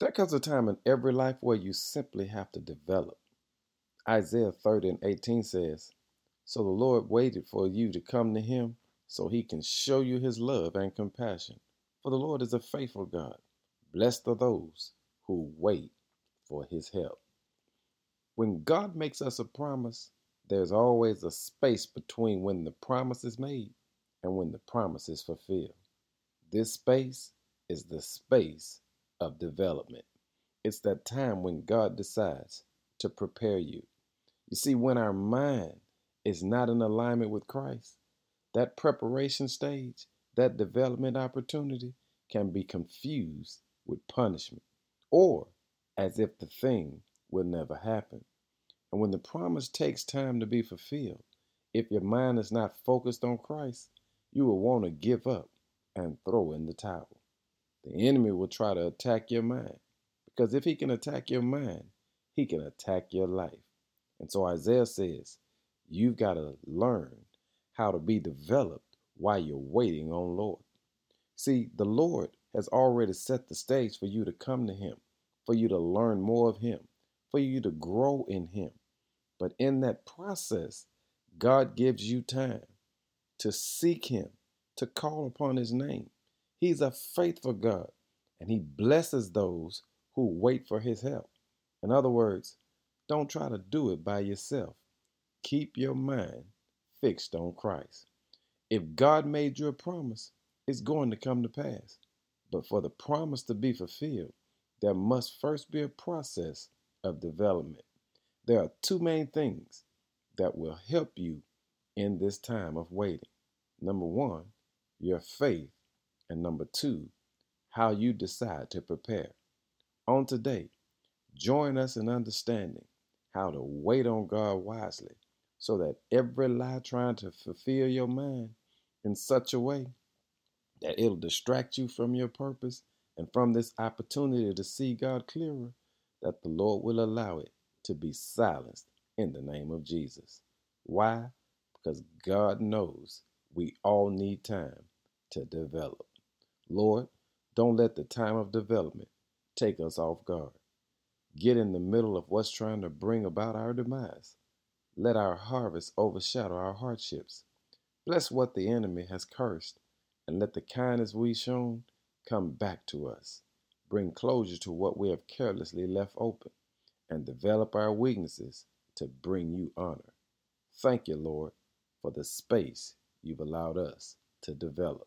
There comes a time in every life where you simply have to develop. Isaiah 30 and 18 says, So the Lord waited for you to come to him so he can show you his love and compassion. For the Lord is a faithful God. Blessed are those who wait for his help. When God makes us a promise, there's always a space between when the promise is made and when the promise is fulfilled. This space is the space of development. It's that time when God decides to prepare you. You see, when our mind is not in alignment with Christ, that preparation stage, that development opportunity can be confused with punishment or as if the thing will never happen. And when the promise takes time to be fulfilled, if your mind is not focused on Christ, you will want to give up and throw in the towel. The enemy will try to attack your mind because if he can attack your mind, he can attack your life. And so Isaiah says, you've got to learn how to be developed while you're waiting on Lord. See, the Lord has already set the stage for you to come to him, for you to learn more of him, for you to grow in him. But in that process, God gives you time to seek him, to call upon his name. He's a faithful God, and he blesses those who wait for his help. In other words, don't try to do it by yourself. Keep your mind fixed on Christ. If God made you a promise, it's going to come to pass. But for the promise to be fulfilled, there must first be a process of development. There are two main things that will help you in this time of waiting. Number one, your faith. And number two, how you decide to prepare. On today, join us in understanding how to wait on God wisely so that every lie trying to fulfill your mind in such a way that it'll distract you from your purpose and from this opportunity to see God clearer, that the Lord will allow it to be silenced in the name of Jesus. Why? Because God knows we all need time to develop. Lord, don't let the time of development take us off guard. Get in the middle of what's trying to bring about our demise. Let our harvest overshadow our hardships. Bless what the enemy has cursed, and let the kindness we've shown come back to us. Bring closure to what we have carelessly left open, and develop our weaknesses to bring you honor. Thank you, Lord, for the space you've allowed us to develop.